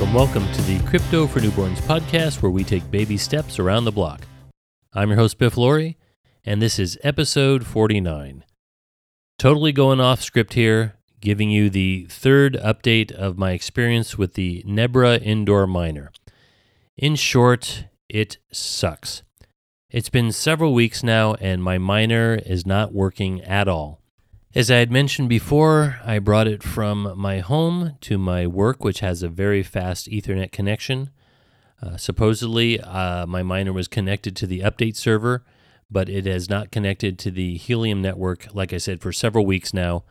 and welcome to the Crypto for Newborns podcast, where we take baby steps around the block. I'm your host, Biff Laurie, and this is episode 49. Totally going off script here, giving you the third update of my experience with the Nebra indoor miner. In short, it sucks. It's been several weeks now, and my miner is not working at all. As I had mentioned before, I brought it from my home to my work, which has a very fast Ethernet connection. Uh, supposedly, uh, my miner was connected to the update server, but it has not connected to the Helium network, like I said, for several weeks now.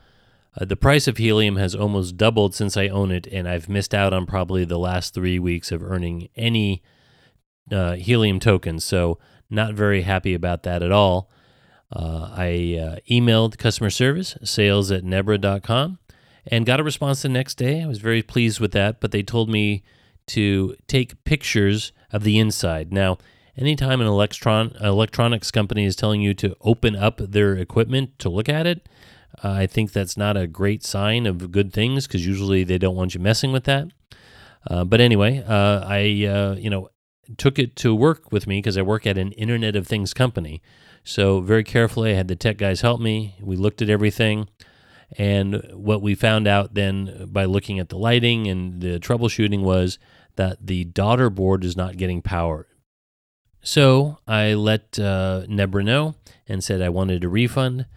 Uh, the price of Helium has almost doubled since I own it, and I've missed out on probably the last three weeks of earning any uh, Helium tokens. So, not very happy about that at all. Uh, I uh, emailed customer service, sales at nebra.com, and got a response the next day. I was very pleased with that, but they told me to take pictures of the inside. Now, anytime an electron electronics company is telling you to open up their equipment to look at it, uh, I think that's not a great sign of good things because usually they don't want you messing with that. Uh, but anyway, uh, I uh, you know took it to work with me because I work at an Internet of Things company. So, very carefully, I had the tech guys help me. We looked at everything. And what we found out then by looking at the lighting and the troubleshooting was that the daughter board is not getting power. So I let uh, Nebra know and said I wanted a refund.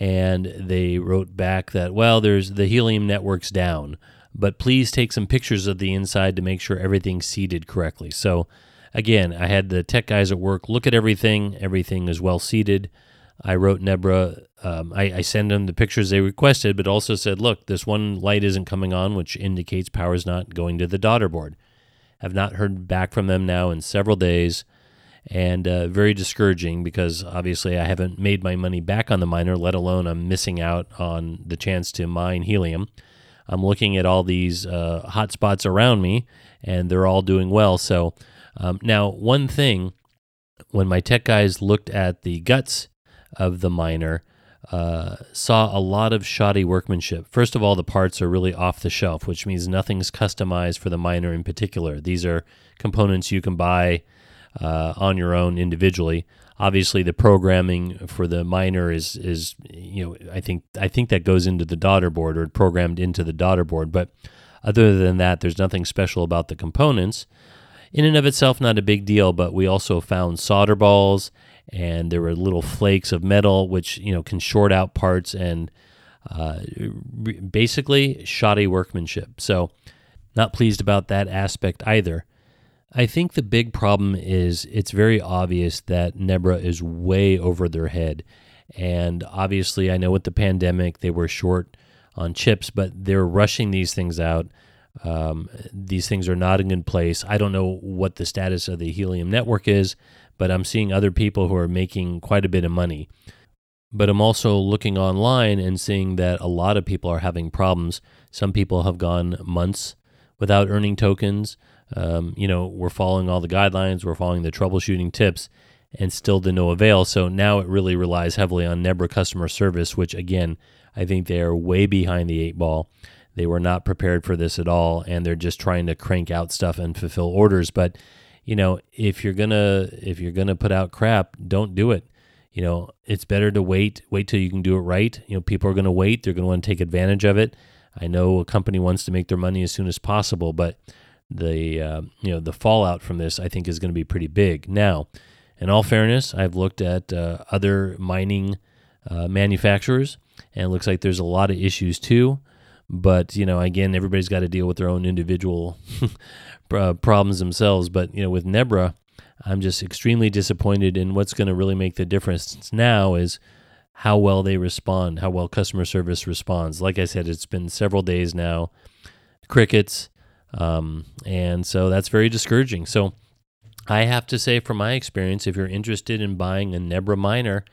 And they wrote back that, well, there's the helium network's down, but please take some pictures of the inside to make sure everything's seated correctly. So again, I had the tech guys at work look at everything. Everything is well seated. I wrote Nebra. Um, I, I send them the pictures they requested, but also said, look, this one light isn't coming on, which indicates power is not going to the daughter board. I've not heard back from them now in several days, and uh, very discouraging because obviously I haven't made my money back on the miner, let alone I'm missing out on the chance to mine helium. I'm looking at all these uh, hotspots around me, and they're all doing well. So um, now, one thing, when my tech guys looked at the guts of the miner, uh, saw a lot of shoddy workmanship. First of all, the parts are really off the shelf, which means nothing's customized for the miner in particular. These are components you can buy uh, on your own individually. Obviously, the programming for the miner is is you know I think I think that goes into the daughter board or programmed into the daughter board. But other than that, there's nothing special about the components in and of itself not a big deal, but we also found solder balls and there were little flakes of metal which you know can short out parts and uh, basically shoddy workmanship. So not pleased about that aspect either. I think the big problem is it's very obvious that Nebra is way over their head. And obviously, I know with the pandemic, they were short on chips, but they're rushing these things out. Um, these things are not in place. I don't know what the status of the helium network is, but I'm seeing other people who are making quite a bit of money. But I'm also looking online and seeing that a lot of people are having problems. Some people have gone months without earning tokens. Um, you know, we're following all the guidelines, we're following the troubleshooting tips, and still to no avail. So now it really relies heavily on Nebra customer service, which again, I think they are way behind the eight ball. They were not prepared for this at all, and they're just trying to crank out stuff and fulfill orders. But you know, if you're gonna if you're gonna put out crap, don't do it. You know, it's better to wait wait till you can do it right. You know, people are gonna wait. They're gonna want to take advantage of it. I know a company wants to make their money as soon as possible, but the uh, you know the fallout from this I think is going to be pretty big. Now, in all fairness, I've looked at uh, other mining uh, manufacturers, and it looks like there's a lot of issues too. But you know, again, everybody's got to deal with their own individual problems themselves. But you know, with Nebra, I'm just extremely disappointed. in what's going to really make the difference now is how well they respond, how well customer service responds. Like I said, it's been several days now, crickets, um, and so that's very discouraging. So I have to say, from my experience, if you're interested in buying a Nebra miner,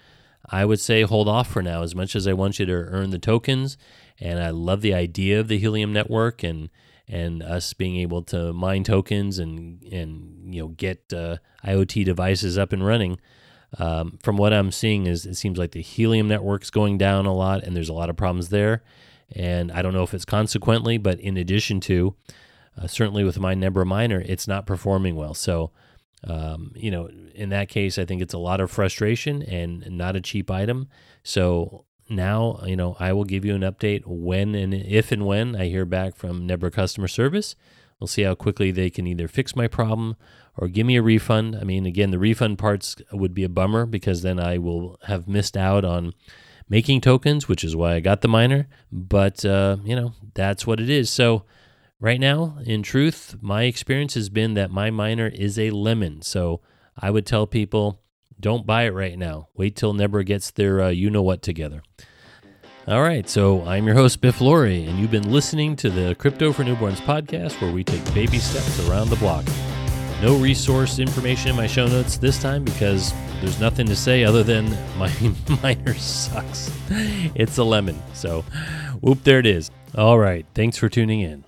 I would say hold off for now. As much as I want you to earn the tokens and I love the idea of the Helium network and and us being able to mine tokens and and you know get uh, IoT devices up and running. Um, from what I'm seeing, is it seems like the Helium network's going down a lot, and there's a lot of problems there. And I don't know if it's consequently, but in addition to, uh, certainly with my Nebra miner, it's not performing well. So, um, you know, in that case, I think it's a lot of frustration and not a cheap item. So now, you know, I will give you an update when and if and when I hear back from Nebra customer service. We'll see how quickly they can either fix my problem or give me a refund. I mean, again, the refund parts would be a bummer because then I will have missed out on making tokens, which is why I got the miner. But, uh, you know, that's what it is. So, right now, in truth, my experience has been that my miner is a lemon. So, I would tell people don't buy it right now. Wait till Nebra gets their uh, you know what together. All right, so I'm your host, Biff Laurie, and you've been listening to the Crypto for Newborns podcast where we take baby steps around the block. No resource information in my show notes this time because there's nothing to say other than my miner sucks. It's a lemon. So, whoop, there it is. All right, thanks for tuning in.